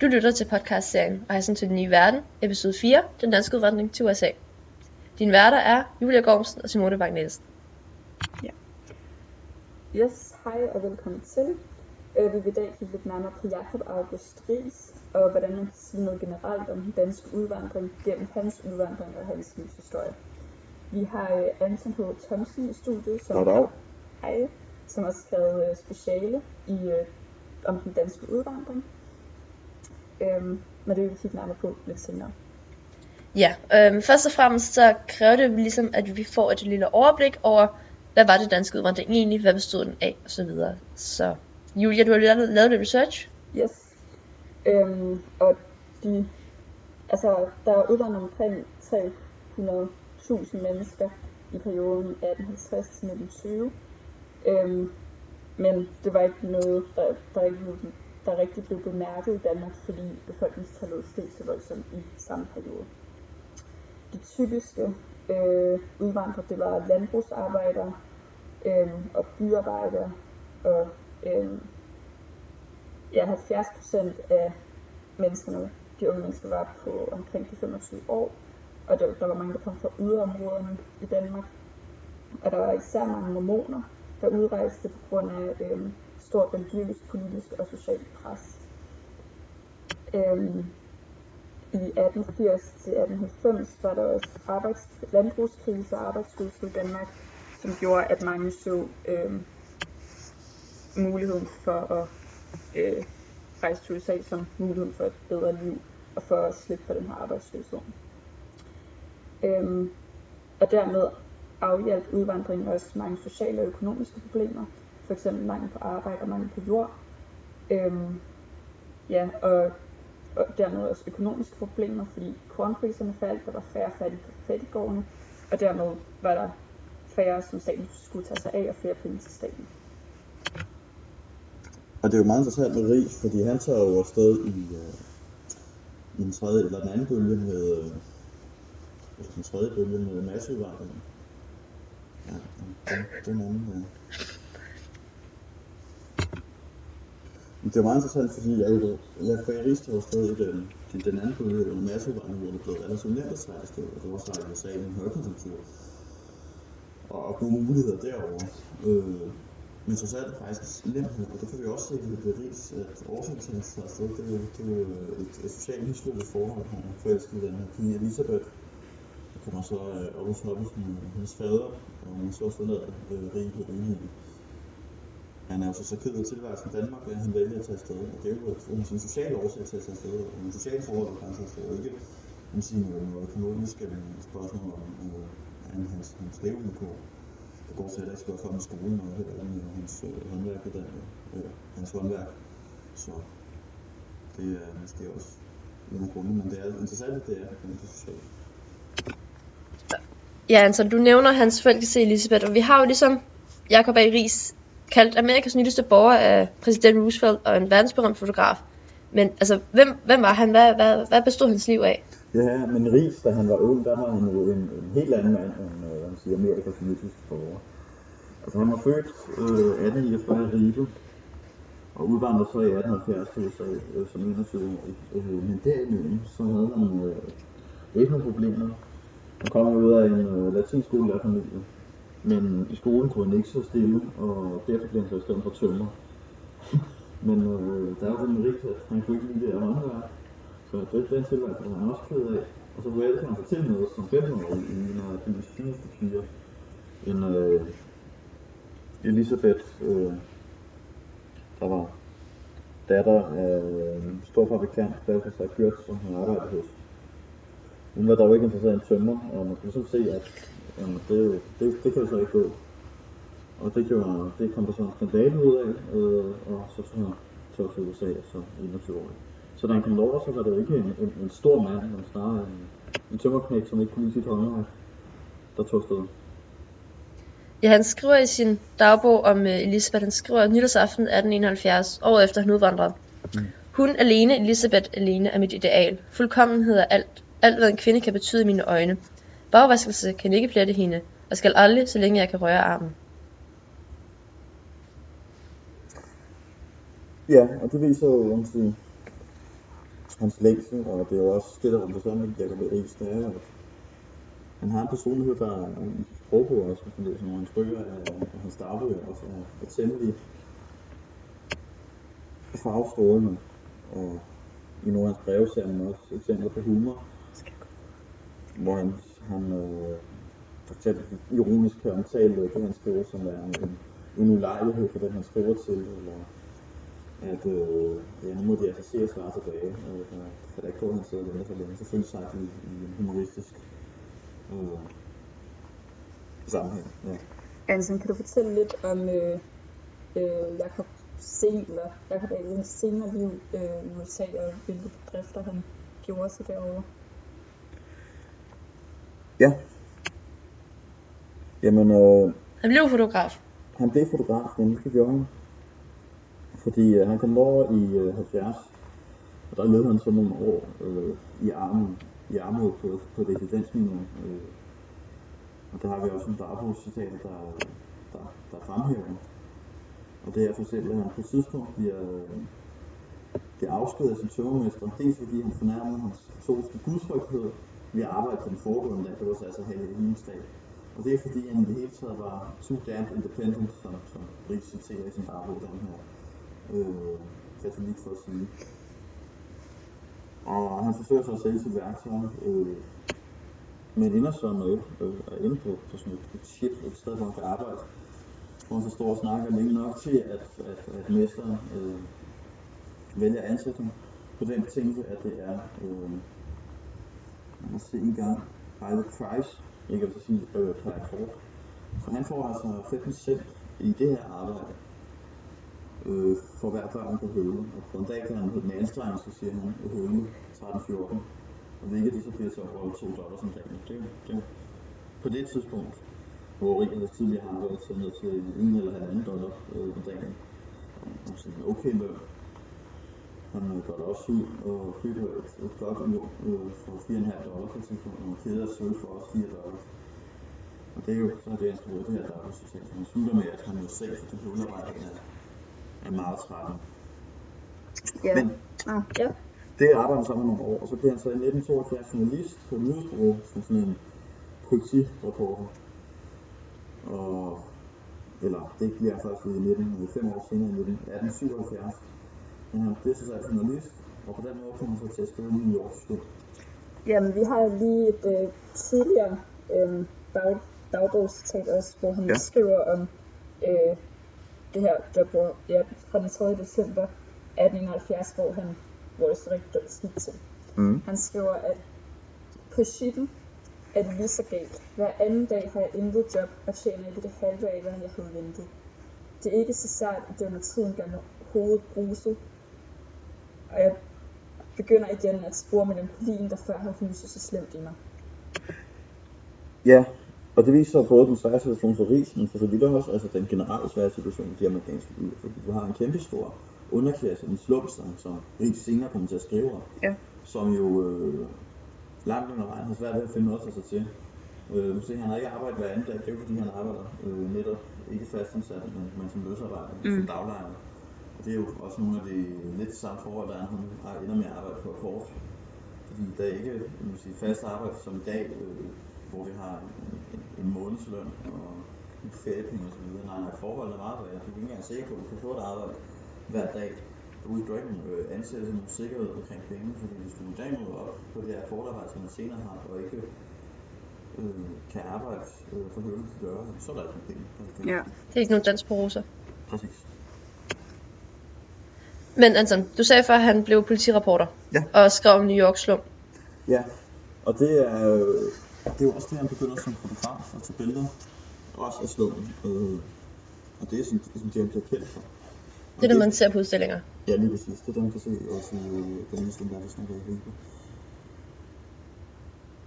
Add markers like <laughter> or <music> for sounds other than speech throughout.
Du lytter til podcastserien Rejsen til den nye verden, episode 4, Den danske udvandring til USA. Din værter er Julia Gormsen og Simone Bang Nielsen. Yes, hej og velkommen til. Øh, vi vil i dag kigge lidt nærmere på Jakob August Ries, og hvordan man kan sige noget generelt om den danske udvandring gennem hans udvandring og hans livshistorie. Vi har øh, Anton H. Thomsen i studiet, som, Goddag. hej, som har skrevet øh, speciale i, øh, om den danske udvandring. Øhm, men det vil vi kigge nærmere på lidt senere. Ja, øhm, først og fremmest så kræver det ligesom, at vi får et lille overblik over, hvad var det danske udvandring egentlig, hvad bestod den af, og så videre. Så Julia, du har lavet, lavet lidt research. Yes. Øhm, og de, altså, der er udvandret omkring 300.000 mennesker i perioden 1850 til 1920. Øhm, men det var ikke noget, der, der, ikke, der rigtig blev bemærket i Danmark, fordi befolkningstallet steg så voldsomt i samme periode. Det typiske øh, udvandrere, det var landbrugsarbejdere øh, og byarbejdere og øh, ja, 70 procent af menneskerne, de unge mennesker, var på omkring de 25 år, og der, der var mange, der kom fra yderområderne i Danmark. Og der var især mange mormoner, der udrejste på grund af øh, stort religiøst, politisk og socialt pres. Øhm, I 1880 til 1890 var der også arbejds, landbrugskrise og arbejdsløshed i Danmark, som gjorde, at mange så øhm, muligheden for at øh, rejse til USA som muligheden for et bedre liv og for at slippe for den her arbejdsløshed. Øhm, og dermed afhjalp udvandringen også mange sociale og økonomiske problemer, f.eks. mangel på arbejde og mangel på jord. Øhm, ja, og, og dermed også økonomiske problemer, fordi kornpriserne faldt, der var færre fattige på fattigårdene, og dermed var der færre, som staten skulle tage sig af, og flere penge til staten. Og det er jo meget interessant med Rig, fordi han tager jo afsted i, øh, i en tredje eller den anden bølge med, øh, den tredje bølge med masseudvandring. Ja, den, den anden, ja. Men det er meget interessant, fordi jeg, jo- jeg for jeg riste afsted i den, den, den anden bølge med masseudvandring, hvor det blev relativt nemt at sejle afsted, og det var så i USA i en højkonjunktur. Og, og gode muligheder derovre. Øh, men trods alt er det faktisk nemt, og det kan vi også se i bevis, at årsagen til, at han tager afsted, det er jo, det er jo et, et socialt mislykket forhold, han er forelsket den her kvinde Elisabeth. Der kommer så øh, August Hobbiesen, øh, hendes fader, og hun så også forlade øh, rige på rigeheden. Han er altså så ked af tilværelsen i Danmark, at han vælger at tage afsted. Og det er jo et, en sådan social årsag til at tage afsted, og en social forhold, der kan tage afsted. Ikke man sige økonomiske spørgsmål om øh, han, hans, hans levevilkår. Det går til, at ikke ikke for ham i skolen og heller ikke med hans øh, håndværk og den, øh, hans håndværk. Så det er måske også en af grundene, men det er interessant, at det er at det er socialt. Ja, altså du nævner hans forældre til Elisabeth, og vi har jo ligesom Jakob A. Ries kaldt Amerikas nyligste borger af præsident Roosevelt og en verdensberømt fotograf. Men altså, hvem, hvem var han? Hvad, hvad, hvad bestod hans liv af? Ja, men Ries, da han var ung, der var han jo en, en helt anden mand end øh, man siger, Amerikas nyligste borger. Altså han var født øh, 1849 i Ribe, og udvandrede så i 1870 til USA øh, som 21-årig. Øh, øh, men derimellem, så havde han øh, ikke nogen problemer. Han kom ud af en øh, latinskole men i skolen kunne han ikke så stille, og derfor blev han så i stedet for tømmer. <laughs> men øh, der var den rigtig, at han kunne ikke lide det her håndværk, så det, den tilværelse var han også ked af. Og så forelskede han sig til noget som 15-årig i en af de fineste piger. En øh, Elisabeth, øh, der var datter af en stor fabrikant, der for sig kørt, som han arbejdede hos. Hun var dog ikke interesseret i en tømmer, og man kunne så se, at jamen, det, jo- det, det kan jo så ikke gå. Og det, gjorde, det kom der så en skandale ud af, øh, og så tog han tog til USA, så 21 år. Så da han kom over, så var det jo ikke en, en, en stor mand, men snarere en, en tømmerknæk, som ikke kunne lide sit håndværk, der tog afsted. Ja, han skriver i sin dagbog om uh, Elisabeth, han skriver nytårsaften 1871, året efter han udvandrede. Mm. Hun alene, Elisabeth alene, er mit ideal. Fuldkommenhed er alt. Alt, hvad en kvinde kan betyde i mine øjne. Bagvaskelse kan ikke plette hende, og skal aldrig, så længe jeg kan røre armen. Ja, og det viser jo, hans, øh, hans længsel, og det er jo også det, der rummer sammen med Jacob Ries, det er, at han har en personlighed, der er en sprogbog også, hvis man læser nogle af hans bøger, og, og hans dagbøger også er, er temmelig farvestrålende, og i nogle af hans breve ser man også eksempler på humor, hvor han, han øh, for eksempel ironisk kan omtale øh, det, han skriver, som er en, en ulejlighed for den, han skriver til, eller at øh, ja, nu må de altså se at svare tilbage, øh, og der kan da ikke gå, han sidder og venter for længe, selvfølgelig sagt i, i en humoristisk øh, sammenhæng. Ja. Anson, kan du fortælle lidt om øh, øh, Jakob Seler, Jakob Alens senere liv øh, i USA, og hvilke bedrifter han gjorde sig derovre? Ja. Jamen, øh, Han blev fotograf. han blev fotograf, men det gjorde han. Fordi øh, han kom over i øh, 70, og der levede han så nogle år øh, i armen, i armod på, på residensminimum. Øh, og der har vi også en dagbogcitat, der, der, der fremhæver. Og det er for eksempel, at han på et tidspunkt bliver, øh, bliver afskedet af sin tømmermester, dels fordi han fornærmer hans katolske gudfrygthed ved at arbejde på den foregående dag, det var så altså hele dag. Og det er fordi han i det hele taget var too damn independent, som, som Ries citerer i sin dagbog, den her øh, katolik for at sige. Og han forsøger sig at sælge sit værktøj, øh, men ender så med, øh, at ende på, på sådan et, et shit, et sted, hvor han kan arbejde, hvor han så står og snakker længe nok til, at, at, at mesteren øh, vælger at ansætte ham på den betingelse, at det er, øh, man må se en gang, by the price, ikke at sige øh, per akkord. Så han får altså 15 cent i det her arbejde, øh, for hver børn på høvle. Og på en dag kan han hedde den anstrengende, så siger han, på høvle 13-14. Og hvilket det så bliver til over 2 dollars om dagen. Det det på det tidspunkt, hvor Rik havde tidligere har været til ned til 1 eller 1,5 dollar øh, om dagen. Og sådan en okay løn. Han går da også ud og køber et, godt ur øh, for 4,5 dollar på tidspunkt, og en kæde af sølv for også 4 dollars. Og det er jo så er det, skriver det her dagligcitat. Han slutter med, at han jo selv for det høvlearbejde er, er meget træt. Ja. Men Ah, ja. det arbejder han sammen nogle år, og så bliver han så i 1972 journalist på nyhedsbureau som sådan en politireporter. Og, eller det bliver han først i 19, fem år senere, i 1877. Han bliver så selv journalist, og på den måde kommer han så til at skrive New York Stud. Jamen, vi har lige et øh, tidligere øh, dag, dagbogscitat også, hvor han Ja. skriver om øh, det her job, hvor, ja, fra den 3. december 1871, hvor, han, hvor det så rigtig skidt til. Mm. Han skriver, at på shitten er det lige så galt. Hver anden dag har jeg intet job og tjener ikke det halve af, hvad jeg havde ventet. Det er ikke så sært, at tiden gør mit hoved bruset. Og jeg begynder igen at spore melankolien, der før har huset så slemt i mig. Ja, og det viser både den svære situation for Ries, men for så vidt også altså den generelle svære situation i de amerikanske byer. Fordi du har en kæmpe stor underklasse, en slum, som, Ries senere kommer til at skrive om, Ja. som jo øh, langt under vejen har svært ved at finde noget tage sig til. Øh, ser, han har ikke arbejdet hver anden dag, det er jo fordi han arbejder øh, netop ikke fastansat, men, men som løsarbejder, mm. som daglejer. Og det er jo også nogle af de lidt samme forhold, der er, han har- ender med at arbejde på akkord. Fordi der er ikke man sige, fast arbejde som i dag, øh, hvor vi har en, en, en månedsløn og en feriepenge osv. Nej, nej, forholdene er meget værre. Du er ikke engang sikker på, at du kan få et arbejde hver dag. Du du ikke øh, ansætte nogen sikkerhed omkring penge, fordi hvis du en dag møder op på det her akkordarbejde, som man senere har, og ikke øh, kan arbejde øh, for høvlen til døre, så er der ikke nogen penge. Ja. Det er ikke nogen dans på roser. Præcis. Men Anton, du sagde før, at han blev politireporter. Ja. Og skrev om New York slum. Ja, og det er, øh, det er jo også det, han begynder som fotograf at tage billeder, også af slummen. Øh, og det er sådan, som det, han bliver kendt for. Det er det, man ser på udstillinger. Ja, lige præcis. Det er det, man kan se også i øh, den udstilling, der er snakker i.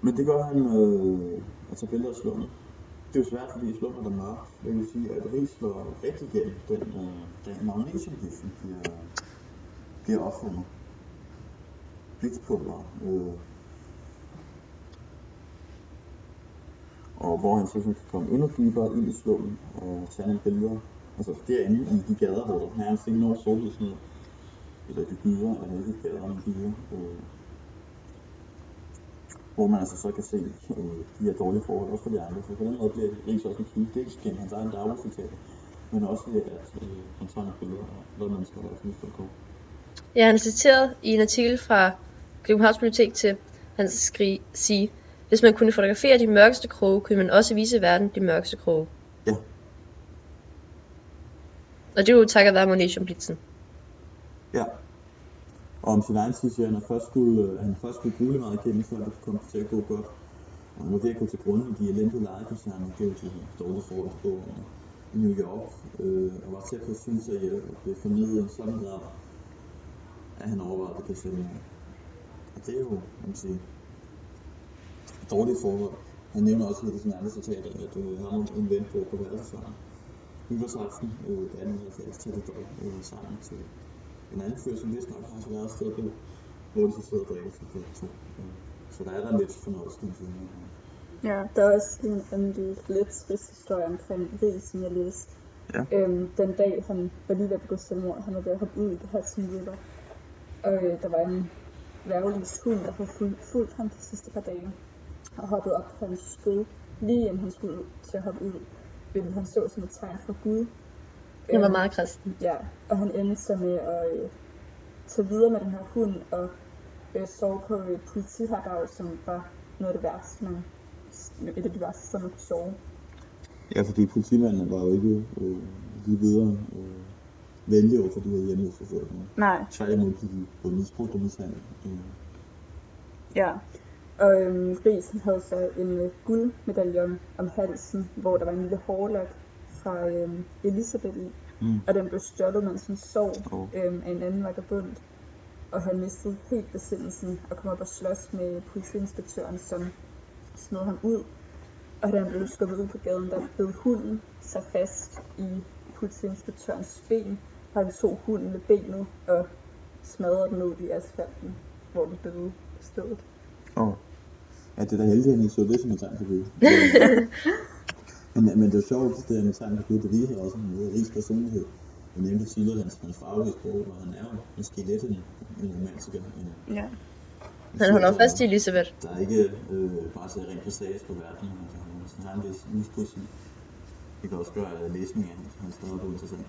Men det gør han øh, at tage billeder af slummen. Det er jo svært, fordi slummen er mørkt. Det vil sige, at Ries slår rigtig igennem, den, øh, den magnesiumgiften bliver, bliver opfundet. Blitzpulver. Øh, og hvor han så kan komme endnu dybere ind i slummen og tage nogle billeder. Altså derinde i de gader, hvor der er en sten over sollyset. eller de byer, eller ikke gader, men byer, øh, hvor man altså så kan se øh, de her dårlige forhold også for de andre. Så på den måde bliver Ries også en kilde, dels gennem hans egen dagligcitater, men også ved at øh, han tager nogle billeder af, hvad mennesker der er misforstået. Ja, han er citeret i en artikel fra Københavns Bibliotek til, han skri, sige, hvis man kunne fotografere de mørkeste kroge, kunne man også vise verden de mørkeste kroge. Ja. Og det er jo takket være Monet Blitzen. Ja. Og om sin egen tid siger han, at først skulle, øh, han først skulle bruge meget igennem, før det kom til at gå godt. Og han var ved at gå til grund i de elendige legekaserner, det var til dårlige forhold på i New York, øh, og var på at synes, at jeg blev fornedret i en sådan grad, at han overvejede det selvmord. Og det er jo, kan man sige, dårlige forhold. Han nævner også i sine andre citater, at øh, han har en ven på på verdensvejen. Nytårsaften øh, 1870 tager de dog øh, sammen til en anden fyr, som vist nok har så været sted på, hvor de så sidder og drikker sig på to. Øh, Så der er der lidt fornøjelse, kan man sige. Ja, der er også en, en lidt trist historie omkring Ries, som jeg læste. Ja. Øhm, den dag, han var lige ved at begå selvmord, han var ved at hoppe ud i det her River. Og øh, der var en værvelis hund, der havde fulgt, fulgt ham de sidste par dage. Og hoppet op på hans skød, lige inden han skulle til at hoppe ud. Hvilket han så som et tegn fra Gud. Han var Øhm, meget kristen. Ja, og han endte så med at øh, tage videre med den her hund og øh, sove på et politiherberg, som var noget af det værste, man, et af de værste, som man kunne sove. Ja, fordi politimanden var jo ikke øh, lige videre øh, venlige over for de her folk. Nej. Tværtimod blev de både misbrugt og mishandlet. Øh, Ja. Og øhm, han havde så en øh, guldmedaljon om halsen, hvor der var en lille hårlok fra øhm, Elisabeth i. Mm. Og den blev stjålet, mens han sov Åh. øhm, af en anden vagabond. Og han mistede helt besindelsen og kom op og slås med politiinspektøren, som smed ham ud. Og da han blev skubbet ud på gaden, der blev hunden sig fast i politiinspektørens ben. Og han tog hunden ved benet og smadrede den ud i asfalten, hvor den døde på stedet. Og ja, det er da heldigt, at han så det som et tegn på Gud. <laughs> men, men det er jo sjovt, det er med tegn på Gud, det viser også en meget rig personlighed. Jeg nævnte tidligere hans, hans farvige sprog, og han er jo måske lidt en, en romantiker. En, Ja. Han holder jo fast i Elisabeth. Der er ikke øh, bare så rent passage på verden, altså, han har en vis livspoesi. Det kan også gøre at læsningen af hans, steder interessant.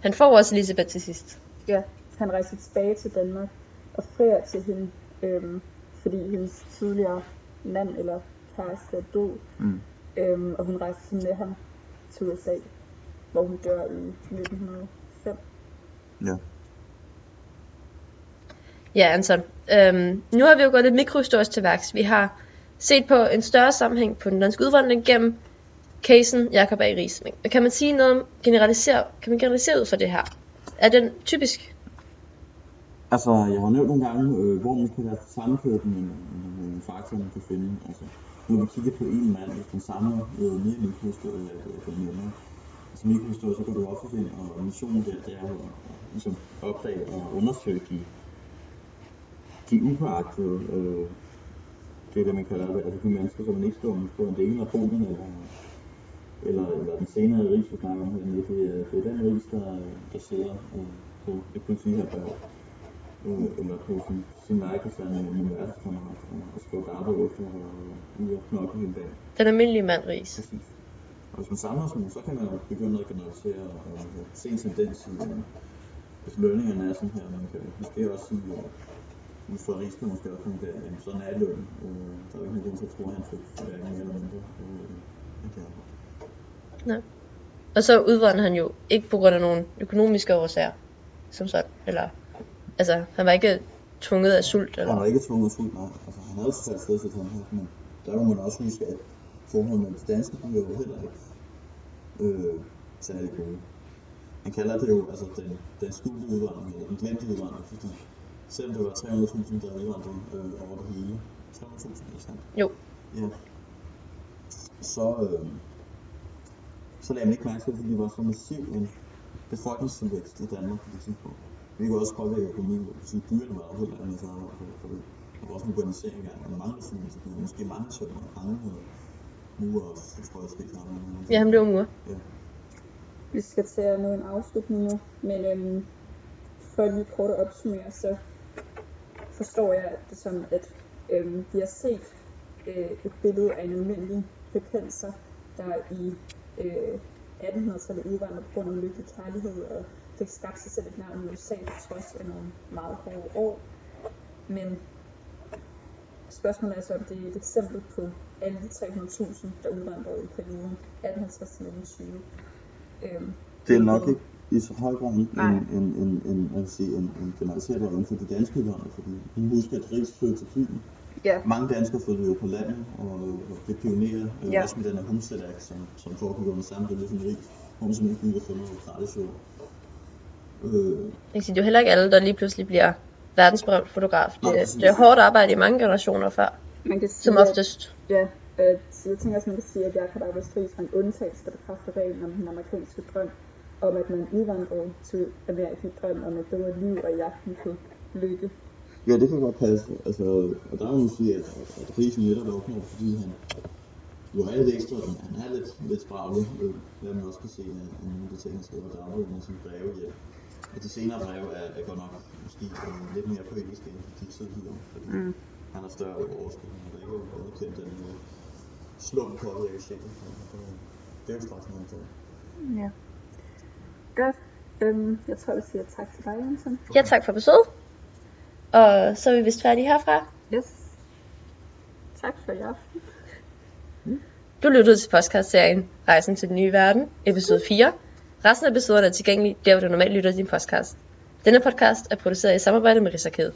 Han får også Elisabeth til sidst. ja, han rejser tilbage til Danmark og frier til hende, øhm, fordi hendes tidligere mand eller kæreste er død. Mm. Øhm, og hun rejser så med ham til USA, hvor hun dør i 1905. Ja. Ja, Anton. Øhm, nu har vi jo gået lidt mikrohistorisk til værks. Vi har set på en større sammenhæng på den danske udvandring gennem casen Jakob A. Ries. Kan man sige noget om generalisere, kan man generalisere ud fra det her? Er den typisk? Altså, jeg har nævnt nogle gange, øh, hvor man kan være sammenkørt med nogle faktorer, man kan finde. Altså, når vi kigger på en mand, hvis man samler øh, mere mikrohistorie, eller det er. Altså mikrohistorie, så går du også ind, og missionen der, det er jo at ligesom, opdage og undersøge de, de upåagtede, øh, det er det, man kalder det, altså de mennesker, som man ikke står på en del af Polen, eller, eller, eller den senere ris, vi snakker om hernede, det, er- det er den ris, der, der sidder øh, på et politi her på øh, eller på sin, sin legetøjsand i verdenskammerat, og skal gå arbejde efter og ud og knokle hele dagen. Den almindelige mand Ries. Præcis. Og hvis man samler sådan, så kan man jo begynde at generalisere og, og se en tendens i, øh, hvis lønningerne er sådan her, man kan måske også sige, at hvis for risken måske også komme der, jamen sådan er lønnen. Øh, der er jo ikke nogen grund til at tro, at han fik hverken mere eller mindre. Øh, end det her. Og så udvandrede han jo ikke på grund af nogle økonomiske årsager. Som sådan. Eller, altså, han var ikke tvunget af sult. Han Eller. var ikke tvunget fuld, nej. Altså, han havde sat sted til den her, men der må man også huske, at forholdet med de danske byer jo heller ikke øh, særlig gode. Han kalder det jo altså den, den skjulte udvandring, eller den glemte udvandring, fordi selvom det var 300.000, der udvandrede øh, over det hele, 300.000, ikke sandt? Jo. Ja. Så, øh, så lagde man ikke mærke til, fordi det var så massiv en befolkningstilvækst i Danmark på det tidspunkt. Vi kan også påvirke økonomien, fordi byerne var jo helt andet, så for, for det. Der var også en urbanisering i gang, og der manglede sådan, så måske mange sønder, mange murer og tror jeg, noget. Ja, han blev mur. Vi skal til at nå en afslutning nu, men øhm, for lige kort at opsummere, så forstår jeg det som, at øhm, vi har set øh, et billede af en almindelig bekendelser, der i øh, 1800-tallet udvandrede på grund af lykkelig kærlighed og fik skabt sig selv et navn i USA på trods af nogle meget hårde år. Men spørgsmålet er så, om det er et eksempel på alle de 300.000, der udvandrede i perioden 1850 til 1920. Øhm, Det er nok ikke i så høj grad en, en, en, en, skal jeg sige, en, en generaliseret inden for de danske udvandrere, fordi vi må huske, at Ries flyttede til byen. Ja, Mange danskere flyttede jo på landet og, og blev pionerer, ja. Ja. også med den her Homestead Act, som, som foregik under samme Ries, hvor man simpelthen bygger for noget gratis jord. Øh, Jeg kan sige, det er jo heller ikke alle, der lige pludselig bliver verdensberømt fotograf. Det, præcis. det er hårdt arbejde i mange generationer før, man kan sige, som at- oftest. Ja, øh, så jeg tænker også, man kan sige, at Jacob August var en undtagelse, der bekræfter reglen om den amerikanske drøm, om at man udvandrede til Amerika i drøm om et bedre liv og jagten på lykke. Ja, det kan godt passe. Altså, og der må man sige, at, at Ries jo netop opnår, fordi han jo er lidt ekstra, han, han er lidt, lidt spraglig, øh, hvad man også kan se af af nogle af de ting, han skriver der arbejder med sine breve hjem. Og de senere breve er, er godt nok måske øh, lidt mere poetiske end de tidligere, fordi Mm. han har større overskud, og der er ikke underkendt den øh, slum påvirker sjælen. Det er jo straks noget for. Ja. Godt. Øhm, jeg tror, vi siger tak til dig, Jensen. Ja, tak for besøget. Og så er vi vist færdige herfra. Yes. Tak for i aften. Du lyttede til podcastserien Rejsen til den nye verden, episode 4. Resten af episoderne er tilgængelige der, hvor du normalt lytter til din podcast. Denne podcast er produceret i samarbejde med Rigsarkivet.